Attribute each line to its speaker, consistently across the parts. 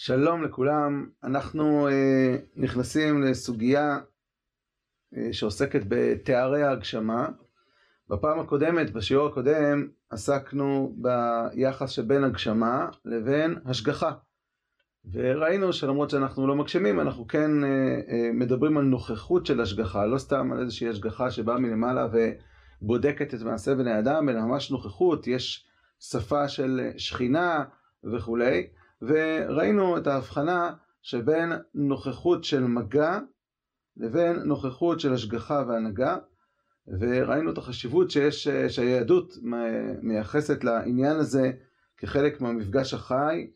Speaker 1: שלום לכולם, אנחנו אה, נכנסים לסוגיה אה, שעוסקת בתארי ההגשמה. בפעם הקודמת, בשיעור הקודם, עסקנו ביחס שבין הגשמה לבין השגחה. וראינו שלמרות שאנחנו לא מגשמים, אנחנו כן אה, אה, מדברים על נוכחות של השגחה, לא סתם על איזושהי השגחה שבאה מלמעלה ובודקת את מעשה בני אדם, אלא ממש נוכחות, יש שפה של שכינה וכולי. וראינו את ההבחנה שבין נוכחות של מגע לבין נוכחות של השגחה והנהגה וראינו את החשיבות שיש, שהיהדות מייחסת לעניין הזה כחלק מהמפגש החי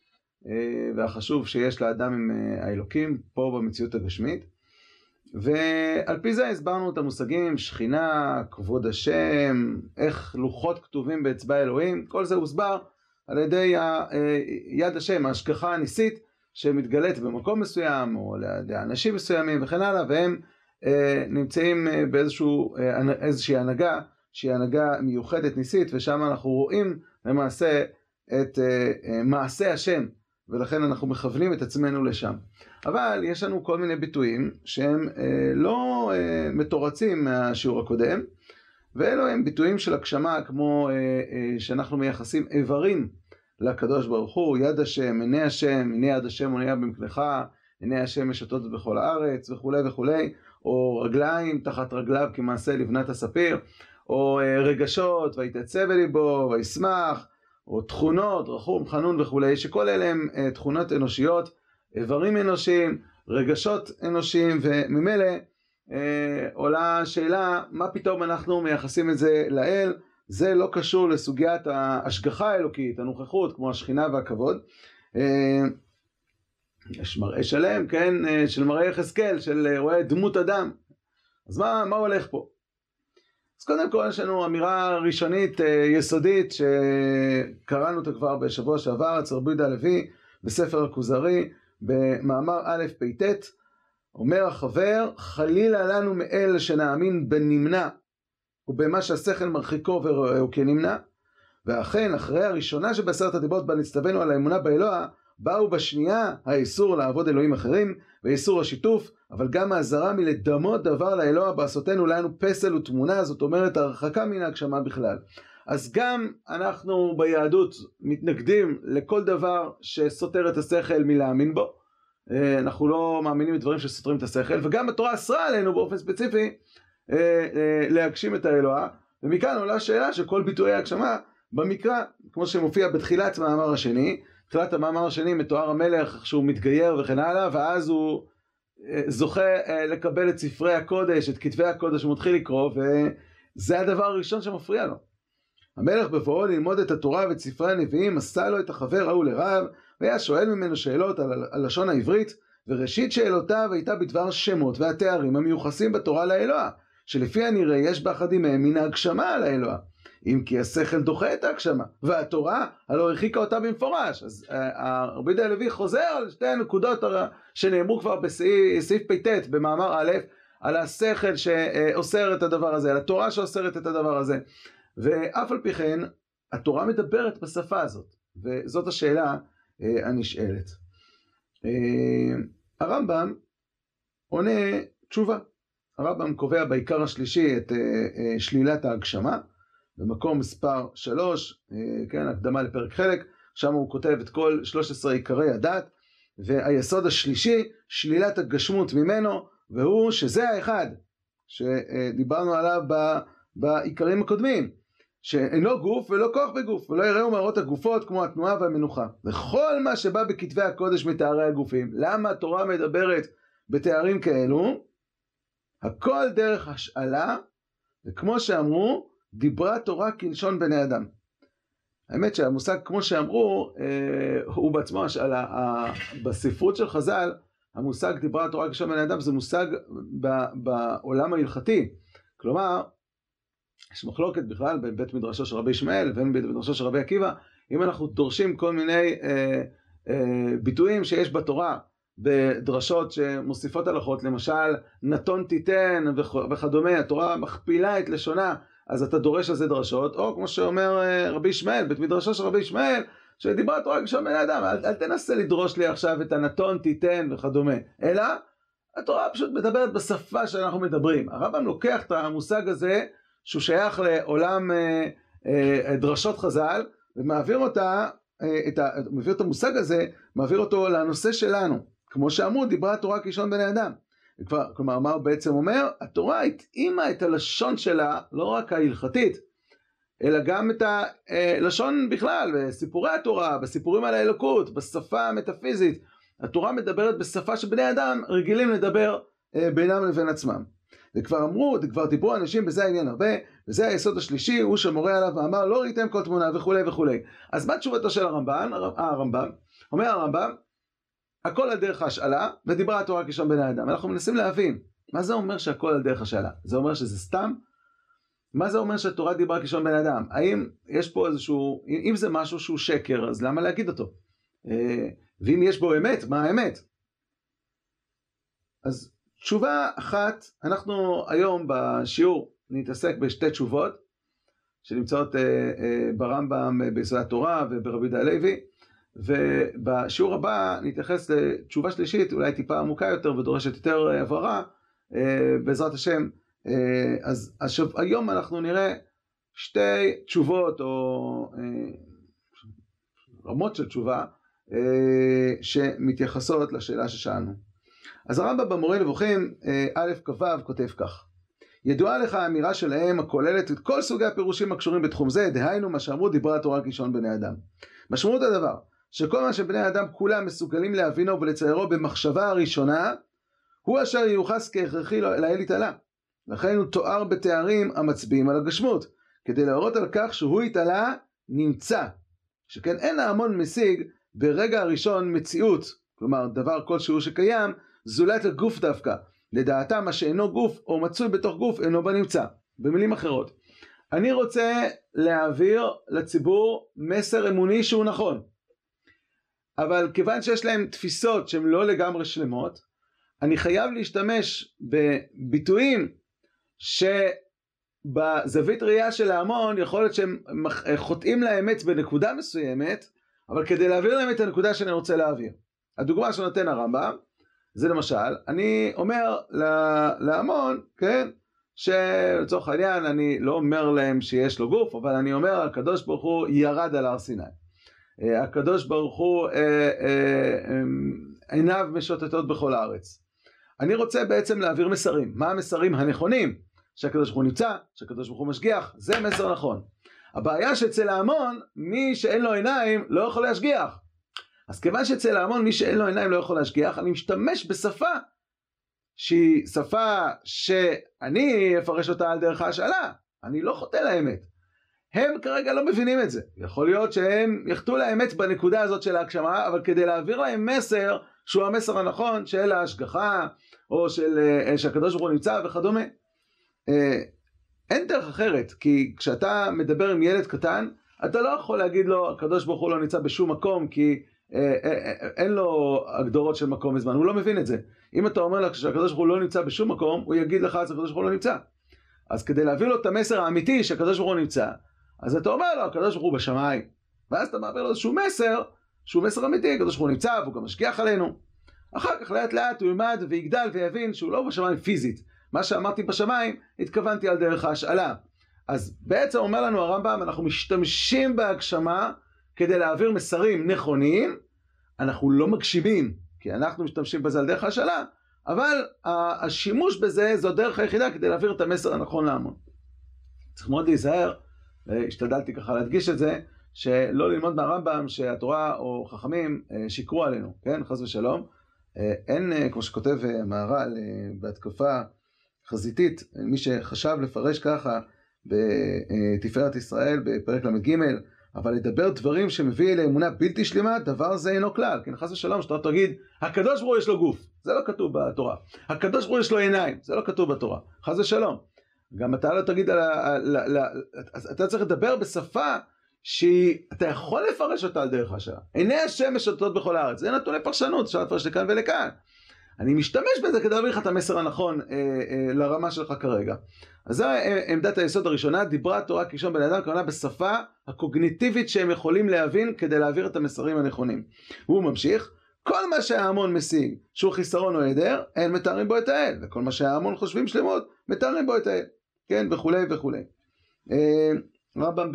Speaker 1: והחשוב שיש לאדם עם האלוקים פה במציאות הגשמית. ועל פי זה הסברנו את המושגים שכינה, כבוד השם, איך לוחות כתובים באצבע אלוהים, כל זה הוסבר על ידי אה, יד השם, ההשגחה הניסית שמתגלית במקום מסוים או על ידי אנשים מסוימים וכן הלאה והם אה, נמצאים אה, באיזושהי הנהגה שהיא הנהגה מיוחדת ניסית ושם אנחנו רואים למעשה את מעשה השם ולכן אנחנו מכוונים את עצמנו לשם. אבל יש לנו כל מיני ביטויים שהם לא מתורצים מהשיעור הקודם ואלו הם ביטויים של הגשמה כמו שאנחנו מייחסים איברים לקדוש ברוך הוא, יד השם, עיני השם, עיני יד השם עונה במקלך, עיני השם משתות בכל הארץ וכולי וכולי, או רגליים תחת רגליו כמעשה לבנת הספיר, או אה, רגשות, ויתעצב אל ליבו, וישמח, או תכונות, רחום, חנון וכולי, שכל אלה הם תכונות אנושיות, איברים אנושיים, רגשות אנושיים, וממילא אה, עולה השאלה, מה פתאום אנחנו מייחסים את זה לאל? זה לא קשור לסוגיית ההשגחה האלוקית, הנוכחות, כמו השכינה והכבוד. אה, יש מראה שלם, כן, אה, של מראה יחזקאל, של רואה דמות אדם. אז מה, מה הולך פה? אז קודם כל יש לנו אמירה ראשונית יסודית שקראנו אותה כבר בשבוע שעבר אצל רבי יהודה הלוי בספר הכוזרי במאמר א' פט אומר החבר, חלילה לנו מאל שנאמין בנמנע ובמה שהשכל מרחיקו ורואהו כנמנע. ואכן, אחרי הראשונה שבעשרת הדיברות בה נצטווינו על האמונה באלוה, באו בשנייה האיסור לעבוד אלוהים אחרים, ואיסור השיתוף, אבל גם האזהרה מלדמות דבר לאלוה בעשותנו לנו פסל ותמונה, זאת אומרת הרחקה מן ההגשמה בכלל. אז גם אנחנו ביהדות מתנגדים לכל דבר שסותר את השכל מלהאמין בו. אה, אנחנו לא מאמינים בדברים שסותרים את השכל, וגם התורה אסרה עלינו באופן ספציפי להגשים את האלוה, ומכאן עולה השאלה שכל ביטויי ההגשמה במקרא, כמו שמופיע בתחילת המאמר השני, בתחילת המאמר השני מתואר המלך שהוא מתגייר וכן הלאה, ואז הוא זוכה לקבל את ספרי הקודש, את כתבי הקודש, הוא מתחיל לקרוא, וזה הדבר הראשון שמפריע לו. המלך בבואו ללמוד את התורה ואת ספרי הנביאים, עשה לו את החבר ההוא לרב, והיה שואל ממנו שאלות על הלשון העברית, וראשית שאלותיו הייתה בדבר שמות והתארים המיוחסים בתורה לאלוה, שלפי הנראה יש באחדים מהם מן ההגשמה על האלוה. אם כי השכל דוחה את ההגשמה, והתורה הלא הרחיקה אותה במפורש. אז אה, רבי יהודה הלוי חוזר על שתי הנקודות שנאמרו כבר בסעיף פט במאמר א', על השכל שאוסר את הדבר הזה, על התורה שאוסרת את הדבר הזה. ואף על פי כן, התורה מדברת בשפה הזאת, וזאת השאלה אה, הנשאלת. אה, הרמב"ם עונה תשובה. הרמב"ם קובע בעיקר השלישי את אה, שלילת ההגשמה, במקום מספר 3, כן, הקדמה לפרק חלק, שם הוא כותב את כל 13 עיקרי הדת, והיסוד השלישי, שלילת הגשמות ממנו, והוא שזה האחד שדיברנו עליו בעיקרים הקודמים. שאינו גוף ולא כוח בגוף, ולא יראו מאורות הגופות כמו התנועה והמנוחה. וכל מה שבא בכתבי הקודש מתארי הגופים. למה התורה מדברת בתארים כאלו? הכל דרך השאלה, וכמו שאמרו, דיברה תורה כלשון בני אדם. האמת שהמושג כמו שאמרו, אה, הוא בעצמו השאלה. בספרות של חז"ל, המושג דיברה תורה כלשון בני אדם זה מושג בעולם ההלכתי. כלומר, יש מחלוקת בכלל בבית מדרשו של רבי ישמעאל לבין בית מדרשו של רבי עקיבא, אם אנחנו דורשים כל מיני אה, אה, ביטויים שיש בתורה בדרשות שמוסיפות הלכות, למשל נתון תיתן וכדומה, התורה מכפילה את לשונה, אז אתה דורש על זה דרשות, או כמו שאומר אה, רבי ישמעאל, בית מדרשו של רבי ישמעאל, שדיברה התורה כלשון בני אדם, אל, אל תנסה לדרוש לי עכשיו את הנתון תיתן וכדומה, אלא התורה פשוט מדברת בשפה שאנחנו מדברים. הרמב"ם לוקח את המושג הזה, שהוא שייך לעולם אה, אה, דרשות חז"ל, ומעביר אותה, אה, את ה, מעביר את המושג הזה, מעביר אותו לנושא שלנו. כמו שאמרו, דיברה התורה כלשון בני אדם. וכבר, כלומר, מה הוא בעצם אומר? התורה התאימה את הלשון שלה, לא רק ההלכתית, אלא גם את הלשון בכלל, בסיפורי התורה, בסיפורים על האלוקות, בשפה המטאפיזית. התורה מדברת בשפה שבני אדם רגילים לדבר אה, בינם לבין עצמם. וכבר אמרו, כבר דיברו אנשים בזה העניין הרבה, וזה היסוד השלישי, הוא שמורה עליו ואמר לא ראיתם כל תמונה וכולי וכולי. אז מה תשובתו של הרמב"ן? הרמב"ם, אומר הרמב"ם, הכל על דרך השאלה, ודיברה התורה כשם בני אדם. אנחנו מנסים להבין, מה זה אומר שהכל על דרך השאלה? זה אומר שזה סתם? מה זה אומר שהתורה דיברה כשם בני אדם? האם יש פה איזשהו, אם זה משהו שהוא שקר, אז למה להגיד אותו? אה, ואם יש בו אמת, מה האמת? אז תשובה אחת, אנחנו היום בשיעור נתעסק בשתי תשובות שנמצאות אה, אה, ברמב"ם ביסוד התורה וברבי יהודה הלוי ובשיעור הבא נתייחס לתשובה שלישית אולי טיפה עמוקה יותר ודורשת יותר אה, הבהרה אה, בעזרת השם אה, אז השב... היום אנחנו נראה שתי תשובות או רמות של תשובה שמתייחסות לשאלה ששאלנו. אז הרמב"ם במורה נבוכים א' כ"ו כותב כך: ידועה לך האמירה שלהם הכוללת את כל סוגי הפירושים הקשורים בתחום זה, דהיינו מה שאמרו דברי התורה כלשון בני אדם. משמעות הדבר, שכל מה שבני אדם כולם מסוגלים להבינו ולציירו במחשבה הראשונה, הוא אשר ייוחס כהכרחי לאל יתעלה. לכן הוא תואר בתארים המצביעים על הגשמות, כדי להראות על כך שהוא יתעלה נמצא. שכן אין ההמון משיג ברגע הראשון מציאות, כלומר דבר כלשהו שקיים, זולת הגוף דווקא. לדעתם מה שאינו גוף או מצוי בתוך גוף אינו בנמצא. במילים אחרות, אני רוצה להעביר לציבור מסר אמוני שהוא נכון. אבל כיוון שיש להם תפיסות שהן לא לגמרי שלמות, אני חייב להשתמש בביטויים שבזווית ראייה של ההמון יכול להיות שהם חוטאים לאמת בנקודה מסוימת, אבל כדי להעביר להם את הנקודה שאני רוצה להעביר. הדוגמה שנותן הרמב"ם, זה למשל, אני אומר להמון, כן, שלצורך העניין אני לא אומר להם שיש לו גוף, אבל אני אומר הקדוש ברוך הוא ירד על הר סיני. אה, הקדוש ברוך הוא אה, אה, עיניו משוטטות בכל הארץ. אני רוצה בעצם להעביר מסרים. מה המסרים הנכונים? שהקדוש ברוך הוא נמצא, שהקדוש ברוך הוא משגיח, זה מסר נכון. הבעיה שאצל ההמון, מי שאין לו עיניים לא יכול להשגיח. אז כיוון שאצל ההמון מי שאין לו עיניים לא יכול להשגיח, אני משתמש בשפה שהיא שפה שאני אפרש אותה על דרך ההשאלה. אני לא חוטא לאמת. הם כרגע לא מבינים את זה. יכול להיות שהם יחטאו לאמת בנקודה הזאת של ההגשמה, אבל כדי להעביר להם מסר שהוא המסר הנכון של ההשגחה, או של אה, שהקדוש ברוך הוא נמצא וכדומה. אה, אין דרך אחרת, כי כשאתה מדבר עם ילד קטן, אתה לא יכול להגיד לו, הקדוש ברוך הוא לא נמצא בשום מקום, כי אה, אין לו הגדרות של מקום וזמן, הוא לא מבין את זה. אם אתה אומר לו שהקדוש ברוך הוא לא נמצא בשום מקום, הוא יגיד לך שהקדוש ברוך הוא לא נמצא. אז כדי להביא לו את המסר האמיתי שהקדוש ברוך הוא נמצא, אז אתה אומר לו, הקדוש ברוך הוא בשמיים. ואז אתה מעביר לו איזשהו מסר, שהוא מסר אמיתי, הקדוש ברוך הוא נמצא והוא גם משגיח עלינו. אחר כך לאט לאט הוא ילמד ויגדל ויבין שהוא לא בשמיים פיזית. מה שאמרתי בשמיים, התכוונתי על דרך ההשאלה. אז בעצם אומר לנו הרמב"ם, אנחנו משתמשים בהגשמה כדי להעביר מסרים נכונים, אנחנו לא מגשימים, כי אנחנו משתמשים בזה על דרך ההשאלה, אבל השימוש בזה זו הדרך היחידה כדי להעביר את המסר הנכון להמון. צריך מאוד להיזהר השתדלתי ככה להדגיש את זה, שלא ללמוד מהרמב"ם שהתורה או חכמים אה, שיקרו עלינו, כן? חס ושלום. אה, אין, אה, כמו שכותב מהר"ל בהתקפה חזיתית, מי שחשב לפרש ככה בתפארת ישראל בפרק ל"ג, אבל לדבר דברים שמביא לאמונה בלתי שלמה, דבר זה אינו כלל. כן, חס ושלום, שאתה תגיד, הקדוש ברוך הוא יש לו גוף, זה לא כתוב בתורה. הקדוש ברוך הוא יש לו עיניים, זה לא כתוב בתורה. חס ושלום. גם אתה לא תגיד על ה... אתה צריך לדבר בשפה שאתה יכול לפרש אותה על דרך השעה. עיני השם משתות בכל הארץ. זה נתוני פרשנות, אפשר לפרש לכאן ולכאן. אני משתמש בזה כדי להביא לך את המסר הנכון אה, אה, לרמה שלך כרגע. אז זו אה, עמדת היסוד הראשונה, דיברה התורה כראשון בן אדם, כמובן בשפה הקוגניטיבית שהם יכולים להבין כדי להעביר את המסרים הנכונים. הוא ממשיך, כל מה שההמון משיג שהוא חיסרון או היעדר, אין מתארים בו את האל, וכל מה שההמון חושבים שלמות, מתארים בו את האל, כן, וכולי וכולי. אה, רמב"ם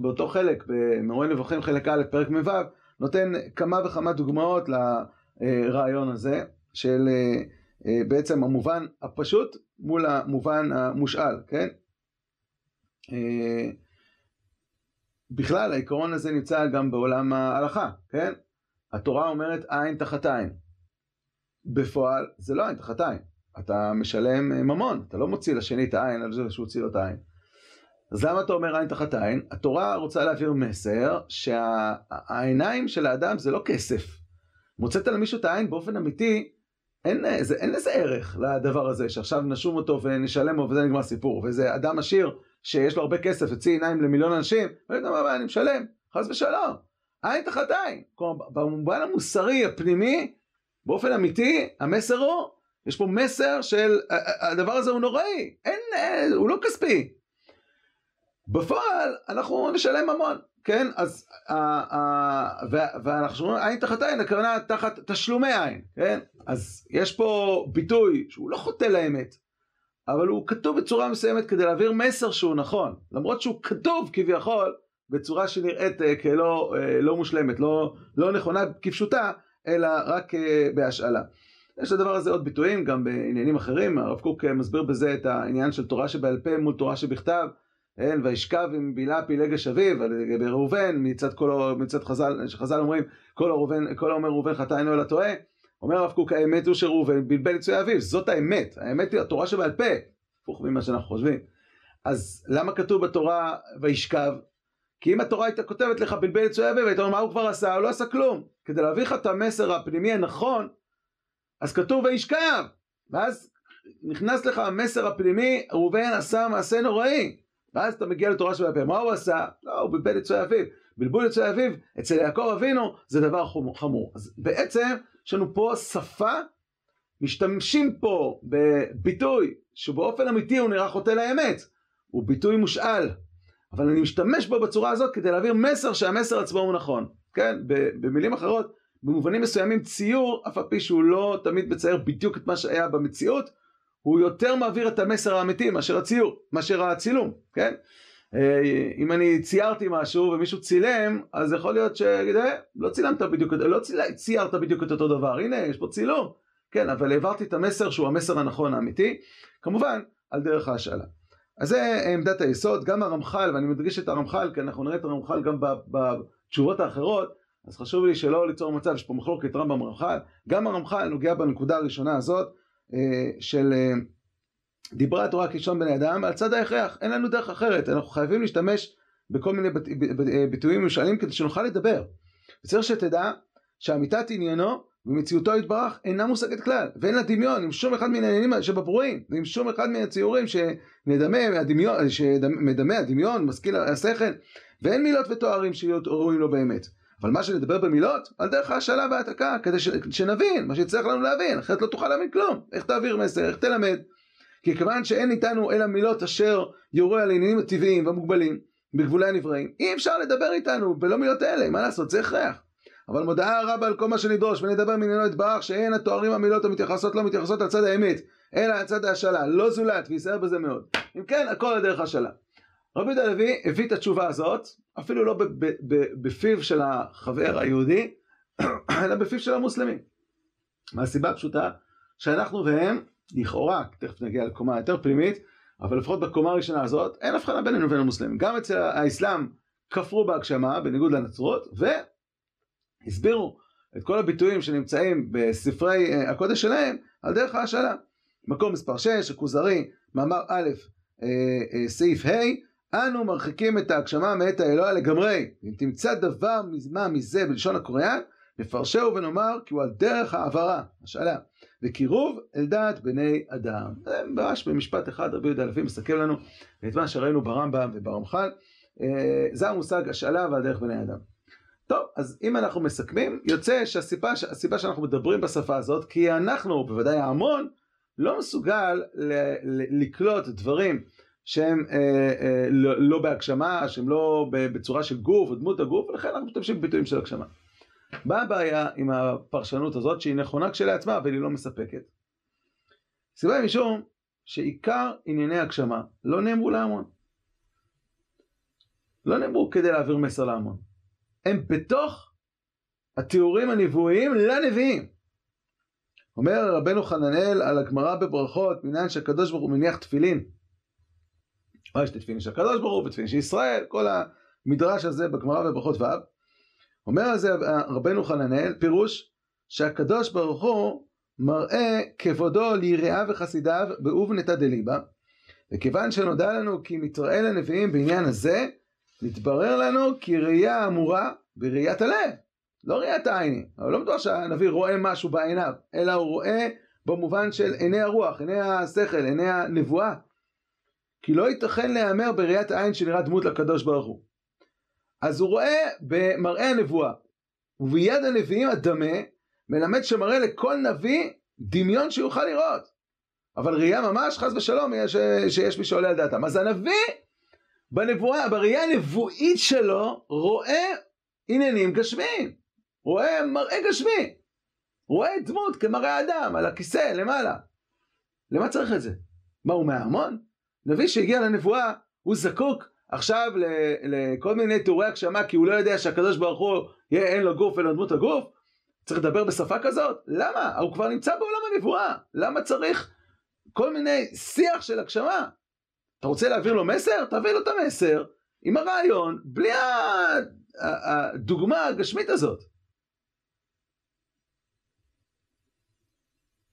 Speaker 1: באותו חלק, במורה נבוכים חלק א', פרק מ"ו, נותן כמה וכמה דוגמאות לרעיון הזה, של אה, אה, בעצם המובן הפשוט מול המובן המושאל, כן? בכלל העיקרון הזה נמצא גם בעולם ההלכה, כן? התורה אומרת עין תחת עין. בפועל זה לא עין תחת עין, אתה משלם ממון, אתה לא מוציא לשני את העין על זה שהוא הוציא לו את העין. אז למה אתה אומר עין תחת עין? התורה רוצה להעביר מסר שהעיניים של האדם זה לא כסף. מוצאת על מישהו את העין באופן אמיתי, אין, זה, אין לזה ערך לדבר הזה, שעכשיו נשום אותו ונשלם לו וזה נגמר הסיפור. וזה אדם עשיר שיש לו הרבה כסף, יוציא עיניים למיליון אנשים, אני משלם, חס ושלום. עין תחת עין. כלומר, במובן המוסרי, הפנימי, באופן אמיתי, המסר הוא, יש פה מסר של הדבר הזה הוא נוראי, אין, הוא לא כספי. בפועל אנחנו נשלם המון, כן? אז, ואנחנו אומרים עין תחת עין, הכוונה תחת תשלומי עין, כן? אז יש פה ביטוי שהוא לא חוטא לאמת, אבל הוא כתוב בצורה מסוימת כדי להעביר מסר שהוא נכון, למרות שהוא כתוב כביכול בצורה שנראית אה, כלא אה, לא מושלמת, לא, לא נכונה כפשוטה, אלא רק אה, בהשאלה. יש לדבר הזה עוד ביטויים גם בעניינים אחרים, הרב קוק מסביר בזה את העניין של תורה שבעל פה מול תורה שבכתב, כן, וישכב עם בילה פילגש אביו, לגבי ראובן, מצד, כל, מצד חז"ל, שחז"ל אומרים, כל, הראובן, כל האומר ראובן חטא אינו אלא טועה, אומר הרב קוק, האמת הוא שראובן בלבל יצואי אביו, זאת האמת, האמת היא התורה שבעל פה, הפוך ממה שאנחנו חושבים. אז למה כתוב בתורה וישכב? כי אם התורה הייתה כותבת לך בלבל יצואי אביו, היית אומר מה הוא כבר עשה? הוא לא עשה כלום. כדי להביא לך את המסר הפנימי הנכון, אז כתוב וישכב, ואז נכנס לך המסר הפנימי, ראובן עשה מעשה נוראי. ואז אתה מגיע לתורה של הפה, מה הוא עשה? לא, הוא בלבל את צוי אביו. בלבול את צוי אביו, אצל יעקב אבינו, זה דבר חמור. אז בעצם, יש לנו פה שפה, משתמשים פה בביטוי שבאופן אמיתי הוא נראה חוטא לאמת. הוא ביטוי מושאל. אבל אני משתמש בו בצורה הזאת כדי להעביר מסר שהמסר עצמו הוא נכון. כן? במילים אחרות, במובנים מסוימים ציור, אף על פי שהוא לא תמיד מצייר בדיוק את מה שהיה במציאות, הוא יותר מעביר את המסר האמיתי מאשר הציור, מאשר הצילום, כן? אה, אם אני ציירתי משהו ומישהו צילם, אז יכול להיות שיגיד, אה, לא צילמת בדיוק, לא ציירת בדיוק את אותו דבר, הנה, יש פה צילום, כן, אבל העברתי את המסר שהוא המסר הנכון האמיתי, כמובן, על דרך ההשאלה. אז זה עמדת היסוד, גם הרמח"ל, ואני מדגיש את הרמח"ל, כי אנחנו נראה את הרמח"ל גם בתשובות האחרות, אז חשוב לי שלא ליצור מצב, יש פה מחלוקת רמב"ם רמח"ל, גם הרמח"ל נוגע בנקודה הראשונה הזאת, אה, של אה, דיברה התורה כלשון בני אדם על צד ההכרח, אין לנו דרך אחרת, אנחנו חייבים להשתמש בכל מיני אה, ביטויים משאלים כדי שנוכל לדבר. וצריך שתדע שאמיתת עניינו ומציאותו יתברך אינה מושגת כלל, ואין לה דמיון עם שום אחד מן העניינים שבברואים, ועם שום אחד מן הציורים שמדמה הדמיון, שמדמה הדמיון, משכיל השכל, ואין מילות ותוארים שיהיו ראויים לו באמת. אבל מה שנדבר במילות, על דרך ההשאלה והעתקה, כדי ש... שנבין מה שיצטרך לנו להבין, אחרת לא תוכל להבין כלום. איך תעביר מסר, איך תלמד. כי כיוון שאין איתנו אלא מילות אשר יורו על העניינים הטבעיים והמוגבלים, בגבולי הנבראים, אי אפשר לדבר איתנו בלא מילות אלה, מה לעשות, זה הכרח. אבל מודעה רבה על כל מה שנדרוש, ונדבר מעניינו יתברך, שאין התוארים המילות המתייחסות לא מתייחסות על צד האמת, אלא על צד ההשאלה, לא זולת, וייזהר בזה מאוד. אם כן, הכל על דרך השאלה. רבי הלוי הביא את התשובה הזאת, אפילו לא בפיו של החבר היהודי, אלא בפיו של המוסלמים. מהסיבה הפשוטה שאנחנו והם, לכאורה, תכף נגיע לקומה יותר פנימית, אבל לפחות בקומה הראשונה הזאת, אין הבחנה בינינו ובין המוסלמים. גם אצל האסלאם כפרו בהגשמה, בניגוד לנצרות, והסבירו את כל הביטויים שנמצאים בספרי אה, הקודש שלהם, על דרך ההשאלה. מקום מספר 6, הכוזרי, מאמר א', אה, אה, סעיף ה', אנו מרחיקים את ההגשמה מאת האלוה לגמרי. אם תמצא דבר מה מזה בלשון הקוריאן, נפרשהו ונאמר כי הוא על דרך העברה, השאלה, וקירוב אל דעת בני אדם. זה ממש במשפט אחד רבי יהודה הלוי מסכם לנו את מה שראינו ברמב"ם וברמח"ל. אה, זה המושג השאלה ועל דרך בני אדם. טוב, אז אם אנחנו מסכמים, יוצא שהסיבה, שאנחנו מדברים בשפה הזאת, כי אנחנו, בוודאי ההמון, לא מסוגל לקלוט דברים שהם אה, אה, לא, לא בהגשמה, שהם לא בצורה של גוף או דמות הגוף, ולכן אנחנו משתמשים בביטויים של הגשמה. מה הבעיה עם הפרשנות הזאת שהיא נכונה כשלעצמה אבל היא לא מספקת? סיבה משום שעיקר ענייני הגשמה לא נאמרו להמון. לא נאמרו כדי להעביר מסר להמון. הם בתוך התיאורים הנבואיים לנביאים. אומר רבנו חננאל על הגמרא בברכות, מניין שהקדוש ברוך הוא מניח תפילין. או יש את התפילין של הקדוש ברוך הוא ותפילין של ישראל, כל המדרש הזה בגמרא בברכות ו'. אומר על זה רבנו חננאל, פירוש שהקדוש ברוך הוא מראה כבודו ליראיו וחסידיו באובנתא דליבה, וכיוון שנודע לנו כי מתראה לנביאים בעניין הזה, מתברר לנו כי ראייה אמורה בראיית הלב, לא ראיית העין, אבל לא מדובר שהנביא רואה משהו בעיניו, אלא הוא רואה במובן של עיני הרוח, עיני השכל, עיני הנבואה. כי לא ייתכן להיאמר בראיית העין שנראה דמות לקדוש ברוך הוא. אז הוא רואה במראה הנבואה, וביד הנביאים הדמה, מלמד שמראה לכל נביא דמיון שיוכל לראות. אבל ראייה ממש, חס ושלום, יש, שיש מי שעולה על דעתם. אז הנביא, בנבואה, בראייה הנבואית שלו, רואה עניינים גשמיים. רואה מראה גשמי. רואה דמות כמראה אדם, על הכיסא, למעלה. למה צריך את זה? מה, הוא מההמון? נביא שהגיע לנבואה, הוא זקוק עכשיו לכל מיני תיאורי הגשמה, כי הוא לא יודע שהקדוש ברוך הוא יהיה אין לו גוף לו דמות הגוף? צריך לדבר בשפה כזאת? למה? הוא כבר נמצא בעולם הנבואה. למה צריך כל מיני שיח של הגשמה? אתה רוצה להעביר לו מסר? תעביר לו את המסר עם הרעיון, בלי הדוגמה הגשמית הזאת.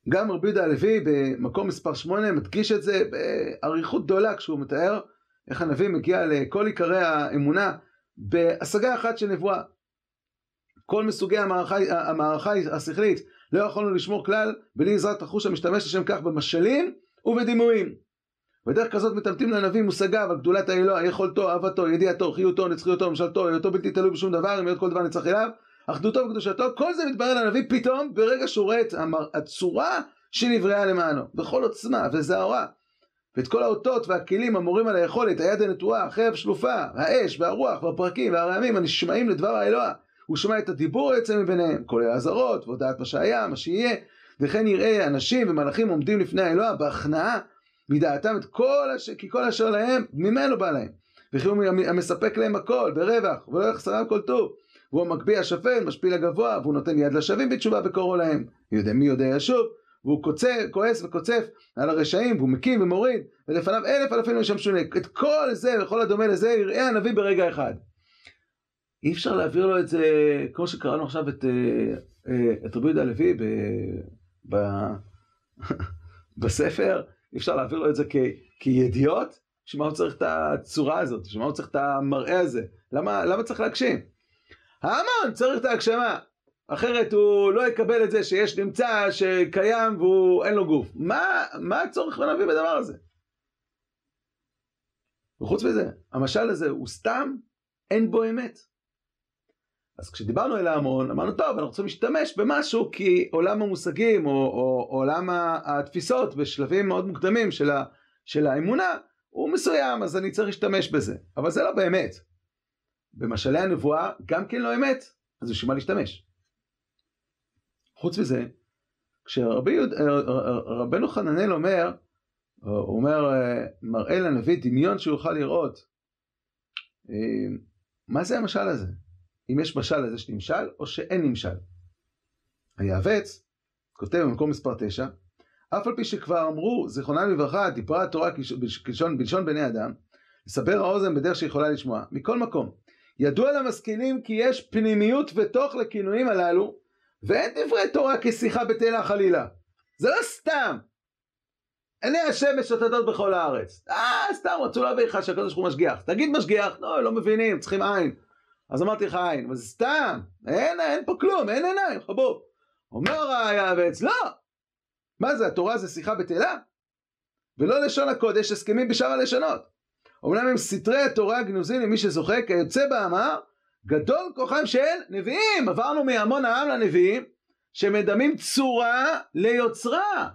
Speaker 1: גם רבי יהודה הלוי במקום מספר 8 מדגיש את זה באריכות גדולה כשהוא מתאר איך הנביא מגיע לכל עיקרי האמונה בהשגה אחת של נבואה. כל מסוגי המערכה, המערכה השכלית לא יכולנו לשמור כלל בלי עזרת החוש המשתמש לשם כך במשלים ובדימויים. בדרך כזאת מתעמתים לנביא מושגיו על גדולת האלוה, יכולתו, אהבתו, ידיעתו, חיותו, נצחיותו, ממשלתו, היותו בלתי תלוי בשום דבר, אם היות כל דבר נצטרך אליו, אחדותו וקדושתו, כל זה מתברר לנביא פתאום ברגע שהוא רואה את הצורה שנבראה למענו, בכל עוצמה וזעורה. ואת כל האותות והכלים המורים על היכולת, היד הנטועה, החרב שלופה, האש והרוח והפרקים והרעמים הנשמעים לדבר האלוה. הוא שומע את הדיבור היוצא מביניהם, כולל האזהרות, והודעת מה שהיה, מה שיהיה, וכן יראה אנשים ומלאכים עומדים לפני האלוה בהכנעה מדעתם את כל אשר, כי כל אשר להם ממנו בא להם. וכי הוא המספק להם הכל ברווח, ולא יחסרם כל טוב. והוא המקפיא השפל, משפיל הגבוה, והוא נותן יד לשווים בתשובה בקורו להם. יודע מי יודע ישוב, והוא קוצר, כועס וקוצף על הרשעים, והוא מקים ומוריד, ולפניו אלף אלפים ישמשו את כל זה וכל הדומה לזה יראה הנביא ברגע אחד. אי אפשר להעביר לו את זה, כמו שקראנו עכשיו את, אה, אה, את רבי יהודה הלוי ב, ב, בספר, אי אפשר להעביר לו את זה כ, כידיעות? בשביל מה הוא צריך את הצורה הזאת? בשביל מה הוא צריך את המראה הזה? למה, למה צריך להגשים? ההמון צריך את ההגשמה. אחרת הוא לא יקבל את זה שיש נמצא שקיים והוא אין לו גוף. מה, מה הצורך בנביא בדבר הזה? וחוץ מזה, המשל הזה הוא סתם, אין בו אמת. אז כשדיברנו אל ההמון, אמרנו, טוב, אנחנו רוצים להשתמש במשהו כי עולם המושגים או, או, או עולם התפיסות בשלבים מאוד מוקדמים של, ה, של האמונה הוא מסוים, אז אני צריך להשתמש בזה. אבל זה לא באמת. במשלי הנבואה גם כן לא אמת, אז בשביל מה להשתמש? חוץ מזה, כשרבנו חננאל אומר, הוא אומר, מראה לנביא דמיון שהוא יוכל לראות, מה זה המשל הזה? אם יש משל אז יש נמשל או שאין נמשל. היעבץ כותב במקום מספר 9, אף על פי שכבר אמרו, זיכרונם לברכה, דיברה התורה כלשון, בני אדם, לסבר האוזן בדרך שיכולה לשמוע. מכל מקום, ידוע למשכילים כי יש פנימיות ותוך לכינויים הללו, ואין דברי תורה כשיחה בתלה חלילה. זה לא סתם. עיני השם משוטטות בכל הארץ. אה, סתם רצו להביא לך שהקדוש ברוך הוא משגיח. תגיד משגיח, לא, לא מבינים, צריכים עין. אז אמרתי לך עין, אבל זה סתם, אין, אין פה כלום, אין עיניים, חבוב. אומר היעבץ, לא. מה זה, התורה זה שיחה בתלה? ולא לשון הקודש, הסכמים בשאר הלשונות. אומנם הם סתרי התורה הגנוזים למי שזוכה, כיוצא באמר, גדול כוחם של נביאים. עברנו מהמון העם לנביאים, שמדמים צורה ליוצרה.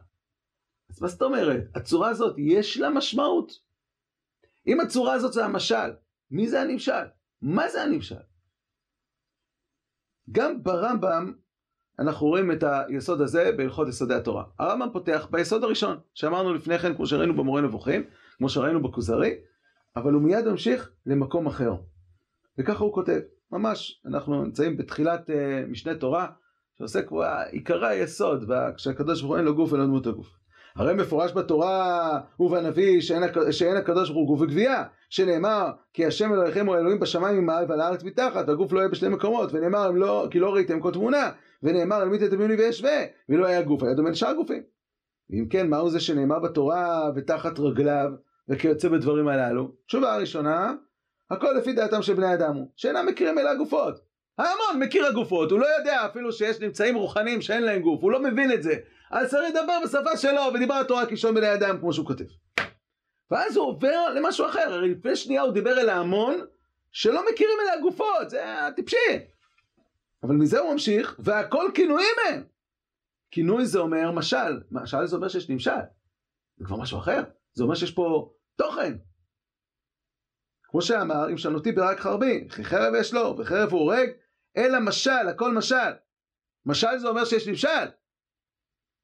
Speaker 1: אז מה זאת אומרת? הצורה הזאת, יש לה משמעות? אם הצורה הזאת זה המשל, מי זה הנמשל? מה זה הנמשל? גם ברמב"ם אנחנו רואים את היסוד הזה בהלכות יסודי התורה. הרמב"ם פותח ביסוד הראשון, שאמרנו לפני כן, כמו שראינו במורה נבוכים, כמו שראינו בכוזרי, אבל הוא מיד ממשיך למקום אחר. וככה הוא כותב, ממש, אנחנו נמצאים בתחילת uh, משנה תורה, שעוסק בעיקרי היסוד, כשהקדוש ברוך הוא אין לו גוף ולא דמות הגוף. הרי מפורש בתורה ובנביא שאין, שאין הקדוש ברוך הוא גוף וגבייה, שנאמר כי השם אלוהיכם הוא אלוהים בשמיים ממעל ועל הארץ מתחת, והגוף לא יהיה בשני מקומות, ונאמר לא, כי לא ראיתם כל תמונה, ונאמר על מי תתביאוני וישווה, ולא היה גוף, היה דומה לשאר גופים. ואם כן, מהו זה שנאמר בתורה ותחת רגליו, וכיוצא בדברים הללו? תשובה הראשונה, הכל לפי דעתם של בני אדם הוא, שאינם מכירים אלה הגופות. ההמון מכיר הגופות, הוא לא יודע אפילו שיש נמצאים רוחניים שאין להם גוף, הוא לא מבין את זה. אז צריך לדבר בשפה שלו, ודיבר התורה כישון בני אדם, כמו שהוא כותב. ואז הוא עובר למשהו אחר, הרי לפני שנייה הוא דיבר אל ההמון, שלא מכירים אלה הגופות, זה הטיפשי. אבל מזה הוא ממשיך, והכל כינויים הם. כינוי זה אומר משל, משל זה אומר שיש נמשל. זה כבר משהו אחר, זה אומר שיש פה תוכן. כמו שאמר, אם שנותי ברק חרבי, כי חרב יש לו, וחרב הוא הורג, אלא משל, הכל משל. משל זה אומר שיש נמשל.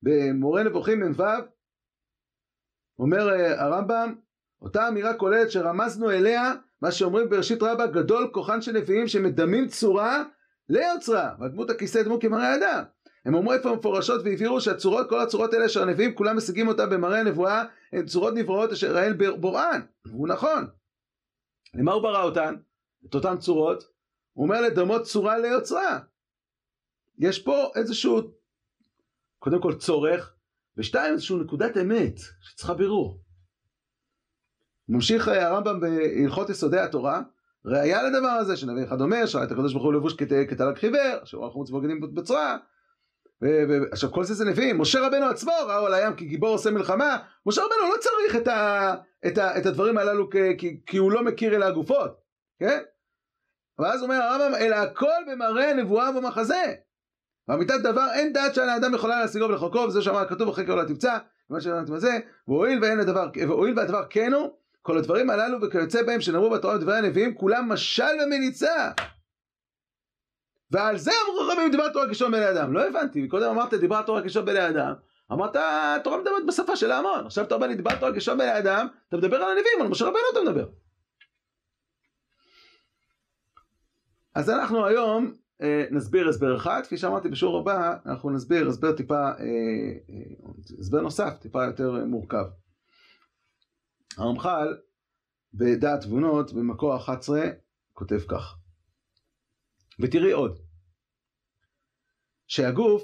Speaker 1: במורה נבוכים מ"ו, אומר אה, הרמב"ם, אותה אמירה כוללת שרמזנו אליה, מה שאומרים בראשית רבה, גדול כוחן של נביאים שמדמים צורה ליוצרה, והדמות הכיסא דמות כמראה אדם. הם אמרו איפה מפורשות והבהירו שהצורות, כל הצורות האלה של הנביאים, כולם משיגים אותה במראה הנבואה, הן צורות נבראות אשר ראל בוראן, והוא נכון. למה הוא ברא אותן? את אותן צורות? הוא אומר לדמות צורה ליוצרה. יש פה איזשהו, קודם כל צורך, ושתיים איזשהו נקודת אמת שצריכה בירור. ממשיך הרמב"ם בהלכות יסודי התורה, ראיה לדבר הזה, שנביא אחד אומר, שראה את הקדוש ברוך הוא לבוש כתלק חיוור, שהוא חמוץ בגדים בצורה, ועכשיו כל זה זה נביאים, משה רבנו עצמו ראו על הים כגיבור עושה מלחמה, משה רבנו לא צריך את, ה, את, ה, את הדברים הללו כי, כי הוא לא מכיר אל הגופות, כן? ואז אומר הרמב"ם, אלא הכל במראה נבואה ומחזה. ואמיתת דבר אין דעת שעל האדם יכולה להשיגו ולחוקו, וזה שאמר כתוב אחרי כל התמצא, ומה שאמרתי בזה, והואיל ואין הדבר, והואיל והדבר כן הוא, כל הדברים הללו וכיוצא בהם שנאמרו בתורה ודברי הנביאים, כולם משל ומניצה. ועל זה אמרו חכמים דיברת תורה כשון בני אדם. לא הבנתי, קודם אמרת דיברת תורה כשון בני אדם, אמרת התורה מדברת בשפה של ההמון. עכשיו אתה אומר לי דיברת תורה כשון בני אדם, אתה מדבר על הנביאים, על משה רבנו אתה מדבר. אז אנחנו היום אה, נסביר הסבר אחד, כפי שאמרתי בשיעור הבא, אנחנו נסביר הסבר טיפה, אה, אה, הסבר נוסף, טיפה יותר מורכב. הרמח"ל בדעת תבונות במקור 11 כותב כך ותראי עוד שהגוף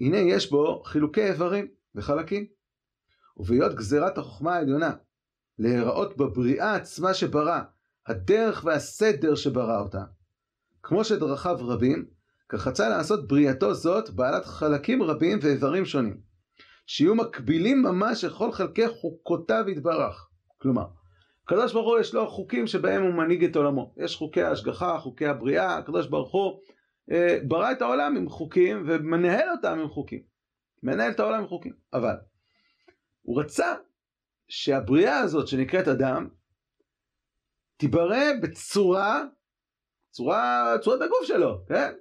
Speaker 1: הנה יש בו חילוקי איברים וחלקים ובהיות גזירת החוכמה העליונה להיראות בבריאה עצמה שברא הדרך והסדר שברא אותה כמו שדרכיו רבים כך רצה לעשות בריאתו זאת בעלת חלקים רבים ואיברים שונים שיהיו מקבילים ממש לכל חלקי חוקותיו יתברך. כלומר, הקדוש ברוך הוא יש לו חוקים שבהם הוא מנהיג את עולמו. יש חוקי ההשגחה, חוקי הבריאה, הקדוש ברוך הוא אה, ברא את העולם עם חוקים ומנהל אותם עם חוקים. מנהל את העולם עם חוקים. אבל הוא רצה שהבריאה הזאת שנקראת אדם תיברא בצורה, צורה, צורת הגוף שלו, כן?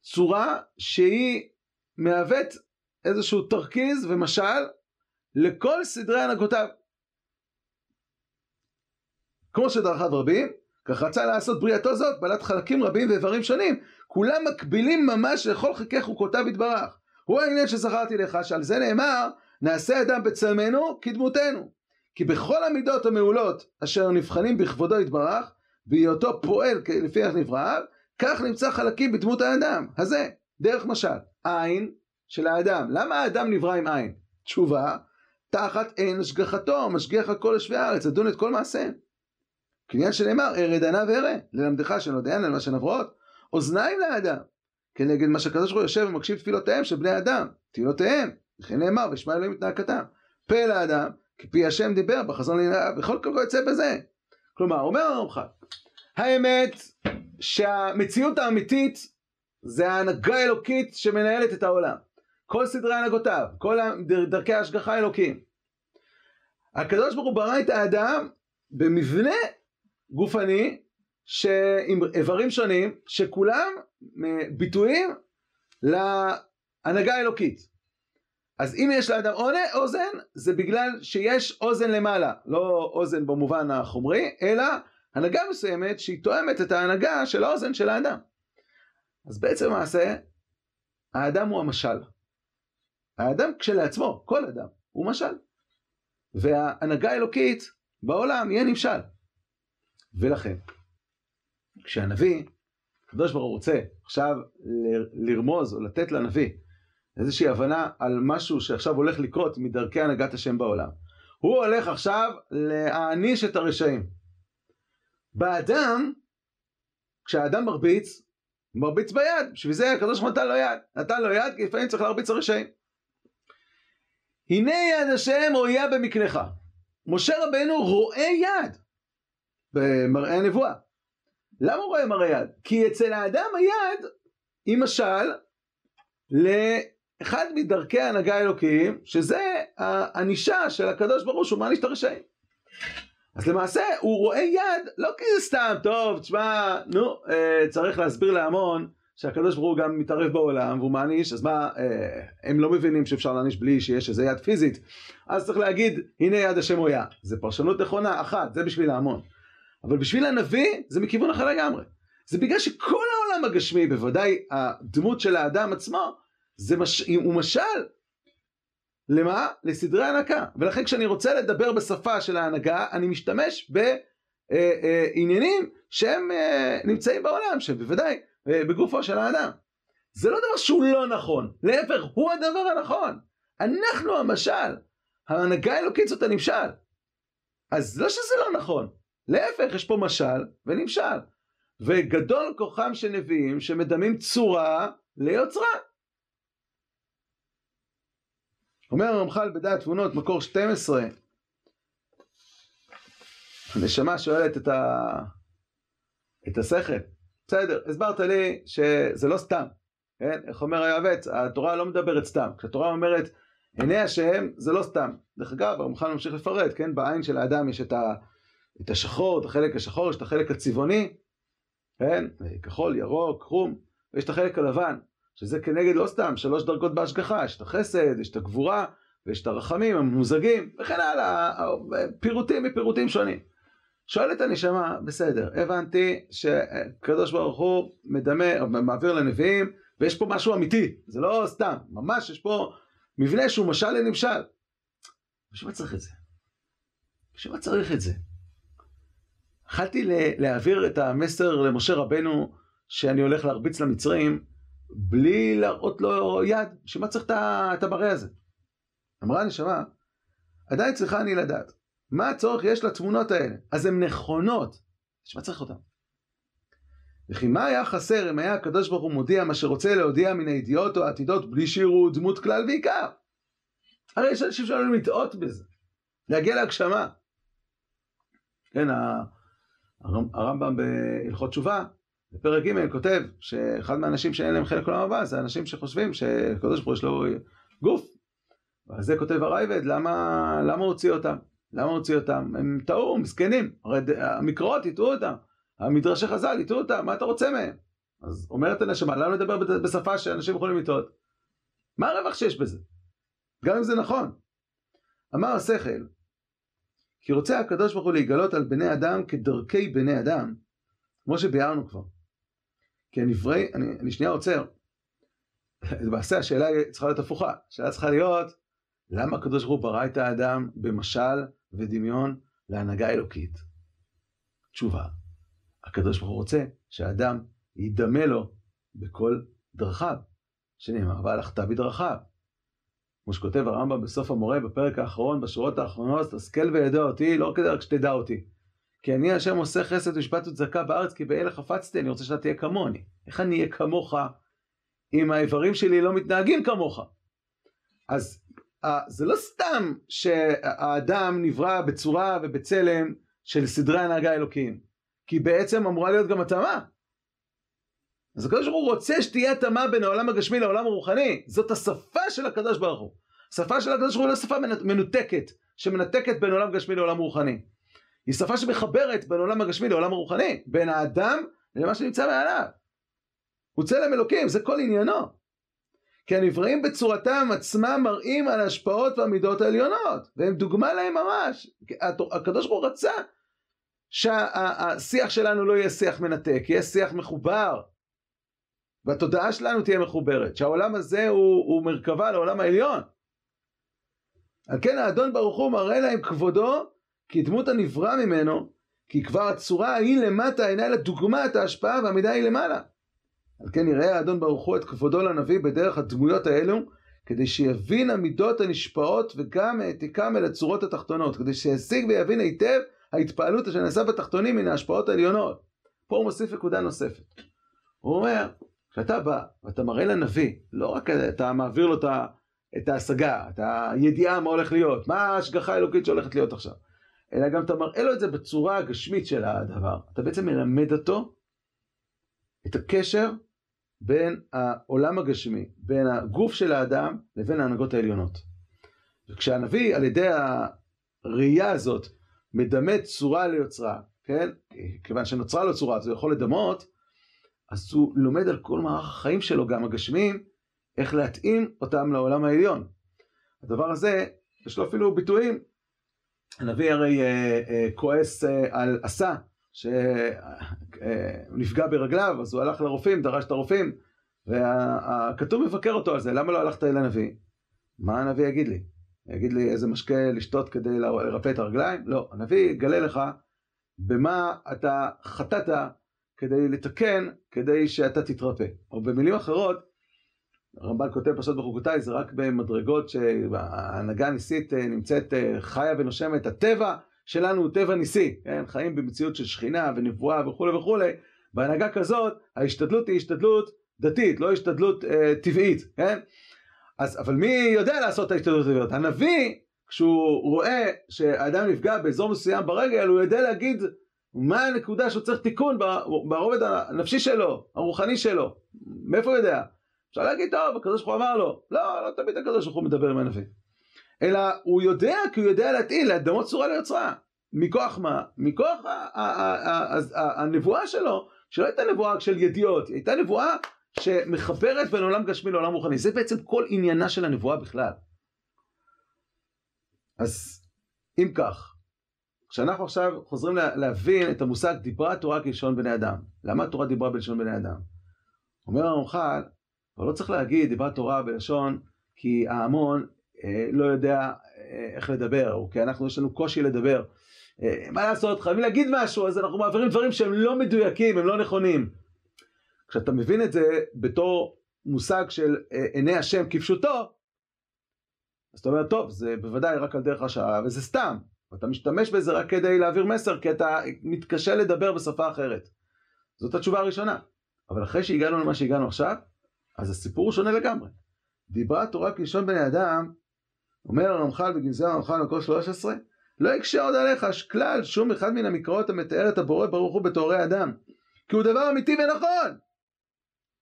Speaker 1: צורה שהיא מהווה איזשהו תרכיז ומשל לכל סדרי הנהגותיו. כמו שדרכיו רבים, כך רצה לעשות בריאתו זאת, בעלת חלקים רבים ואיברים שונים, כולם מקבילים ממש לכל חלקי חוקותיו יתברך. הוא העניין שזכרתי לך, שעל זה נאמר, נעשה אדם בצלמנו כדמותנו. כי בכל המידות המעולות אשר נבחנים בכבודו יתברך, בהיותו פועל לפי איך נבראיו, כך נמצא חלקים בדמות האדם, הזה, דרך משל, עין, של האדם. למה האדם נברא עם עין? תשובה, תחת עין השגחתו, משגיח על כל יושבי הארץ, לדון את כל מעשיהם. כעניין שנאמר, ארד ענה וארא, ללמדך שלא דיין על מה שנברות. אוזניים לאדם, כנגד מה שהקדוש ברוך הוא יושב ומקשיב תפילותיהם של בני אדם, תפילותיהם, וכן נאמר, ושמע אלוהים את נאקתם. פה לאדם, כי פי השם דיבר בחזון לענייניו, וכל כל יוצא בזה. כלומר, אומר הרמח"ל, האמת שהמציאות האמיתית זה ההנהגה האלוקית שמנהלת את העולם. כל סדרי הנהגותיו, כל דרכי ההשגחה האלוקים. הקדוש ברוך הוא ברא את האדם במבנה גופני עם איברים שונים שכולם ביטויים להנהגה האלוקית. אז אם יש לאדם אוזן, זה בגלל שיש אוזן למעלה, לא אוזן במובן החומרי, אלא הנהגה מסוימת שהיא תואמת את ההנהגה של האוזן של האדם. אז בעצם למעשה, האדם הוא המשל. האדם כשלעצמו, כל אדם, הוא משל. וההנהגה האלוקית בעולם יהיה נמשל. ולכן, כשהנביא, הקדוש ברוך הוא רוצה עכשיו לרמוז או לתת לנביא איזושהי הבנה על משהו שעכשיו הולך לקרות מדרכי הנהגת השם בעולם, הוא הולך עכשיו להעניש את הרשעים. באדם, כשהאדם מרביץ, מרביץ ביד, בשביל זה הקדוש ברוך הוא נתן לו יד, נתן לו יד כי לפעמים צריך להרביץ הרשעים. הנה יד השם רויה במקנך. משה רבנו רואה יד במראה הנבואה. למה הוא רואה מראה יד? כי אצל האדם היד היא משל לאחד מדרכי ההנהגה האלוקיים, שזה הענישה של הקדוש ברוך הוא שהוא מעניש את הרשעים. אז למעשה הוא רואה יד לא כי זה סתם, טוב, תשמע, נו, אה, צריך להסביר להמון שהקדוש ברוך הוא גם מתערב בעולם והוא מעניש, אז מה, אה, הם לא מבינים שאפשר להעניש בלי שיש איזה יד פיזית, אז צריך להגיד, הנה יד השם רויה. זה פרשנות נכונה, אחת, זה בשביל ההמון. אבל בשביל הנביא זה מכיוון אחר לגמרי. זה בגלל שכל העולם הגשמי, בוודאי הדמות של האדם עצמו, זה מש... הוא משל למה? לסדרי הנקה. ולכן כשאני רוצה לדבר בשפה של ההנהגה, אני משתמש בעניינים אה, אה, שהם אה, נמצאים בעולם, שבוודאי בגופו של האדם. זה לא דבר שהוא לא נכון, להפך, הוא הדבר הנכון. אנחנו המשל, ההנהגה האלוקית זאת הנמשל. אז לא שזה לא נכון, להפך, יש פה משל ונמשל. וגדול כוחם של נביאים שמדמים צורה ליוצרה. אומר הרמח"ל בדעת תבונות, מקור 12, הנשמה שואלת את, ה... את השכל, בסדר, הסברת לי שזה לא סתם, כן? איך אומר היועץ, התורה לא מדברת סתם, כשהתורה אומרת עיני השם זה לא סתם. דרך אגב, הרמח"ל ממשיך לפרט, כן? בעין של האדם יש את, ה... את השחור, את החלק השחור, יש את החלק הצבעוני, כן? כחול, ירוק, חום, ויש את החלק הלבן. שזה כנגד לא סתם שלוש דרגות בהשגחה, יש את החסד, יש את הגבורה, ויש את הרחמים הממוזגים, וכן הלאה, פירוטים מפירוטים שונים. שואלת הנשמה, בסדר, הבנתי שקדוש ברוך הוא מדמה, מעביר לנביאים, ויש פה משהו אמיתי, זה לא סתם, ממש יש פה מבנה שהוא משל לנמשל. בשביל מה צריך את זה? בשביל מה צריך את זה? התחלתי להעביר את המסר למשה רבנו שאני הולך להרביץ למצרים, בלי להראות לו יד, בשביל מה צריך את המראה הזה? אמרה הנשמה, עדיין צריכה אני לדעת, מה הצורך יש לתמונות האלה? אז הן נכונות, בשביל מה צריך אותן? וכי מה היה חסר אם היה הקדוש ברוך הוא מודיע מה שרוצה להודיע מן הידיעות או העתידות בלי שיראו דמות כלל ועיקר? הרי יש אנשים שעלולים לטעות בזה, להגיע להגשמה. כן, הרמב"ם בהלכות תשובה בפרק ג' כותב שאחד מהאנשים שאין להם חלק לעולם הבא זה אנשים שחושבים שקדוש ברוך הוא יש לו גוף. ועל זה כותב הרייבד, למה, למה הוציא אותם? למה הוציא אותם? הם טעו, מסכנים. הרי המקראות הטעו אותם. המדרשי חז"ל הטעו אותם, מה אתה רוצה מהם? אז אומרת הנשמה, למה לדבר בשפה שאנשים יכולים לטעות? מה הרווח שיש בזה? גם אם זה נכון. אמר השכל, כי רוצה הקדוש ברוך הוא להיגלות על בני אדם כדרכי בני אדם, כמו שביארנו כבר. כי הנבראי, אני, אני שנייה עוצר. למעשה השאלה צריכה להיות הפוכה. השאלה צריכה להיות, למה הקדוש ברוך הוא ברא את האדם במשל ודמיון להנהגה אלוקית? תשובה, הקדוש ברוך הוא רוצה שהאדם ידמה לו בכל דרכיו, שנאמר, והלכת בדרכיו. כמו שכותב הרמב"ם בסוף המורה בפרק האחרון, בשורות האחרונות, השכל וידע אותי, לא כדי רק שתדע אותי, כי אני השם עושה חסד ושפט וצדקה בארץ, כי באלה חפצתי, אני רוצה שאתה תהיה כמוני. איך אני אהיה כמוך אם האיברים שלי לא מתנהגים כמוך? אז זה לא סתם שהאדם נברא בצורה ובצלם של סדרי הנהגה אלוקיים. כי בעצם אמורה להיות גם התאמה. אז הקדוש ברוך הוא רוצה שתהיה התאמה בין העולם הגשמי לעולם הרוחני. זאת השפה של הקדוש ברוך הוא. השפה של הקדוש ברוך הוא היא לא שפה מנותקת, שמנתקת בין עולם גשמי לעולם רוחני. היא שפה שמחברת בין עולם הגשמי לעולם הרוחני, בין האדם למה שנמצא מעליו. הוא צלם אלוקים, זה כל עניינו. כי הנבראים בצורתם עצמם מראים על ההשפעות והמידות העליונות, והם דוגמה להם ממש. הקדוש ברוך הוא רצה שהשיח שלנו לא יהיה שיח מנתק, יהיה שיח מחובר. והתודעה שלנו תהיה מחוברת, שהעולם הזה הוא, הוא מרכבה לעולם העליון. על כן האדון ברוך הוא מראה להם כבודו כי דמות הנברא ממנו, כי כבר הצורה ההיא למטה אינה אלא דוגמת ההשפעה והמידה היא למעלה. על כן יראה האדון ברוך הוא את כבודו לנביא בדרך הדמויות האלו, כדי שיבין המידות הנשפעות וגם העתיקם אל הצורות התחתונות, כדי שישיג ויבין היטב ההתפעלות אשר נעשה בתחתונים מן ההשפעות העליונות. פה הוא מוסיף נקודה נוספת. הוא אומר, כשאתה בא ואתה מראה לנביא, לא רק אתה מעביר לו את ההשגה, את הידיעה מה הולך להיות, מה ההשגחה האלוקית שהולכת להיות עכשיו, אלא גם אתה מראה לו את זה בצורה הגשמית של הדבר. אתה בעצם מלמד אותו את הקשר בין העולם הגשמי, בין הגוף של האדם לבין ההנהגות העליונות. וכשהנביא על ידי הראייה הזאת מדמה צורה ליוצרה, כן? כיוון שנוצרה לו צורה אז הוא יכול לדמות, אז הוא לומד על כל מערך החיים שלו, גם הגשמיים, איך להתאים אותם לעולם העליון. הדבר הזה, יש לו אפילו ביטויים. הנביא הרי אה, אה, כועס אה, על עשה, שהוא נפגע ברגליו, אז הוא הלך לרופאים, דרש את הרופאים, והכתוב מבקר אותו על זה, למה לא הלכת אל הנביא? מה הנביא יגיד לי? יגיד לי איזה משקה לשתות כדי לרפא את הרגליים? לא, הנביא יגלה לך במה אתה חטאת כדי לתקן, כדי שאתה תתרפא. או במילים אחרות, הרמב"ל כותב פשוט בחוקותיי, זה רק במדרגות שההנהגה הניסית נמצאת חיה ונושמת, הטבע שלנו הוא טבע ניסי, כן? חיים במציאות של שכינה ונבואה וכולי וכולי, בהנהגה כזאת ההשתדלות היא השתדלות דתית, לא השתדלות אה, טבעית, כן? אז, אבל מי יודע לעשות את ההשתדלות הטבעית? הנביא, כשהוא רואה שהאדם נפגע באזור מסוים ברגל, הוא יודע להגיד מה הנקודה שהוא צריך תיקון ברובד הנפשי שלו, הרוחני שלו, מאיפה הוא יודע? אפשר להגיד, טוב, הקדוש ברוך הוא אמר לו, לא, לא תמיד הקדוש ברוך הוא מדבר עם הנביא. אלא הוא יודע כי הוא יודע להתאים, להדמות צורה ליוצרה. מכוח מה? מכוח הנבואה שלו, שלא הייתה נבואה של ידיעות, היא הייתה נבואה שמחברת בין עולם גשמי לעולם רוחני. זה בעצם כל עניינה של הנבואה בכלל. אז אם כך, כשאנחנו עכשיו חוזרים להבין את המושג דיברה התורה כלשון בני אדם, למה התורה דיברה בלשון בני אדם? אומר הרמח"ל, אבל לא צריך להגיד דיברה תורה בלשון כי ההמון אה, לא יודע אה, איך לדבר, או כי אנחנו יש לנו קושי לדבר. אה, מה לעשות, חייבים להגיד משהו, אז אנחנו מעבירים דברים שהם לא מדויקים, הם לא נכונים. כשאתה מבין את זה בתור מושג של עיני השם כפשוטו, אז אתה אומר, טוב, זה בוודאי רק על דרך השעה, וזה סתם. ואתה משתמש בזה רק כדי להעביר מסר, כי אתה מתקשה לדבר בשפה אחרת. זאת התשובה הראשונה. אבל אחרי שהגענו למה שהגענו עכשיו, אז הסיפור הוא שונה לגמרי. דיברה התורה כלשון בני אדם, אומר הרמח"ל בגנזי הרמח"ל מקור 13, לא יקשה עוד עליך כלל שום אחד מן המקראות המתאר את הבורא ברוך הוא בתוארי אדם, כי הוא דבר אמיתי ונכון.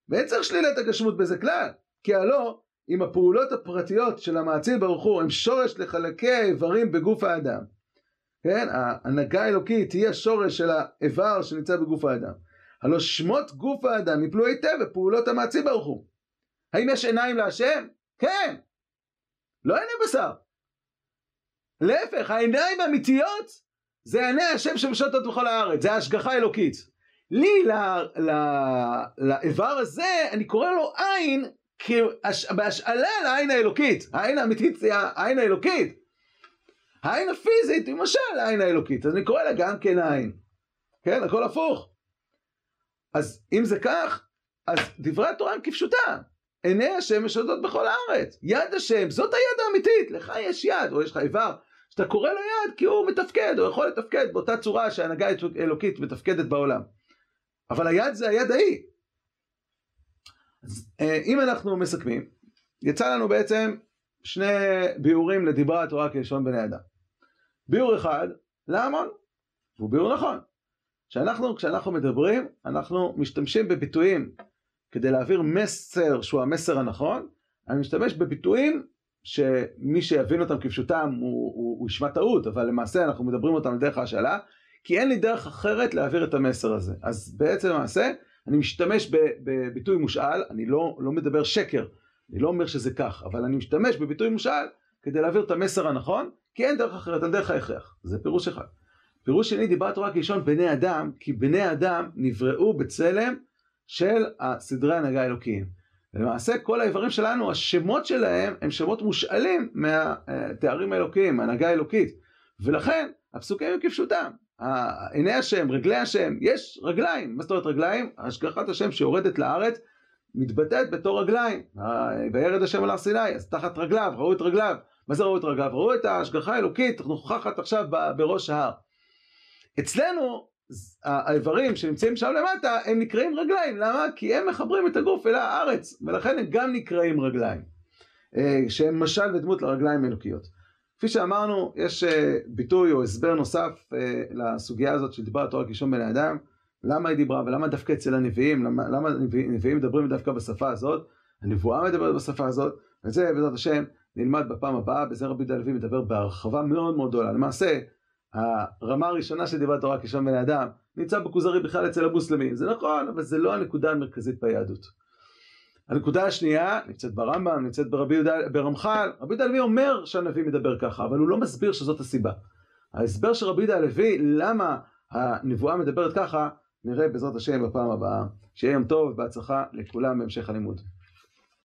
Speaker 1: ואין צריך שלילת הגשמות בזה כלל, כי הלא אם הפעולות הפרטיות של המעציל ברוך הוא הם שורש לחלקי האיברים בגוף האדם, כן, ההנהגה האלוקית היא השורש של האיבר שנמצא בגוף האדם. הלא שמות גוף האדם יפלו היטב בפעולות המעציל ברוך הוא. האם יש עיניים להשם? כן. לא עיני בשר. להפך, העיניים האמיתיות זה עיני השם שמשוטות בכל הארץ, זה ההשגחה האלוקית. לי, לאיבר הזה, אני קורא לו עין בהשאלה לעין האלוקית. העין האמיתית זה העין האלוקית. העין הפיזית היא משל לעין האלוקית, אז אני קורא לה גם כן עין. כן, הכל הפוך. אז אם זה כך, אז דברי התורה הם כפשוטה. עיני השם משודות בכל הארץ. יד השם, זאת היד האמיתית. לך יש יד, או יש לך איבר, שאתה קורא לו יד כי הוא מתפקד, או יכול לתפקד באותה צורה שהנהגה אלוקית מתפקדת בעולם. אבל היד זה היד ההיא. אז אה, אם אנחנו מסכמים, יצא לנו בעצם שני ביאורים לדיברה התורה כלשון בני אדם. ביאור אחד, להמון, והוא ביאור נכון. שאנחנו, כשאנחנו מדברים, אנחנו משתמשים בביטויים כדי להעביר מסר שהוא המסר הנכון, אני משתמש בביטויים שמי שיבין אותם כפשוטם הוא, הוא, הוא ישמע טעות, אבל למעשה אנחנו מדברים אותם דרך ההשאלה, כי אין לי דרך אחרת להעביר את המסר הזה. אז בעצם למעשה, אני משתמש בביטוי מושאל, אני לא, לא מדבר שקר, אני לא אומר שזה כך, אבל אני משתמש בביטוי מושאל כדי להעביר את המסר הנכון, כי אין דרך אחרת, אין דרך ההכרח. זה פירוש אחד. פירוש שני, דיברה תורה כלשון בני אדם, כי בני אדם נבראו בצלם של סדרי הנהגה האלוקיים. למעשה כל האיברים שלנו, השמות שלהם הם שמות מושאלים מהתארים האלוקיים, מהנהגה האלוקית. ולכן הפסוקים הם כפשוטם. עיני השם, רגלי השם, יש רגליים. מה זאת אומרת רגליים? השגחת השם שיורדת לארץ מתבטאת בתור רגליים. וירד השם על הר סיני, אז תחת רגליו, ראו את רגליו. מה זה ראו את רגליו? ראו את ההשגחה האלוקית נוכחת עכשיו בראש ההר. אצלנו האיברים שנמצאים שם למטה הם נקראים רגליים, למה? כי הם מחברים את הגוף אל הארץ, ולכן הם גם נקראים רגליים, אה, שהם משל ודמות לרגליים האלוקיות. כפי שאמרנו, יש אה, ביטוי או הסבר נוסף אה, לסוגיה הזאת שדיברה התורה קישון בני אדם, למה היא דיברה ולמה דווקא אצל הנביאים, למה, למה הנביאים מדברים דווקא בשפה הזאת, הנבואה מדברת בשפה הזאת, וזה בעזרת השם נלמד בפעם הבאה, בזה רבי יהודה הלוי מדבר בהרחבה מאוד מאוד גדולה. למעשה, הרמה הראשונה של דיבת תורה כשם בני אדם נמצא בכוזרי בכלל אצל המוסלמים. זה נכון, אבל זה לא הנקודה המרכזית ביהדות. הנקודה השנייה נמצאת ברמב"ם, נמצאת ברבי יהודה, ברמח"ל. רבי יהודה הלוי אומר שהנביא מדבר ככה, אבל הוא לא מסביר שזאת הסיבה. ההסבר של רבי יהודה הלוי, למה הנבואה מדברת ככה, נראה בעזרת השם בפעם הבאה. שיהיה יום טוב, בהצלחה לכולם בהמשך הלימוד.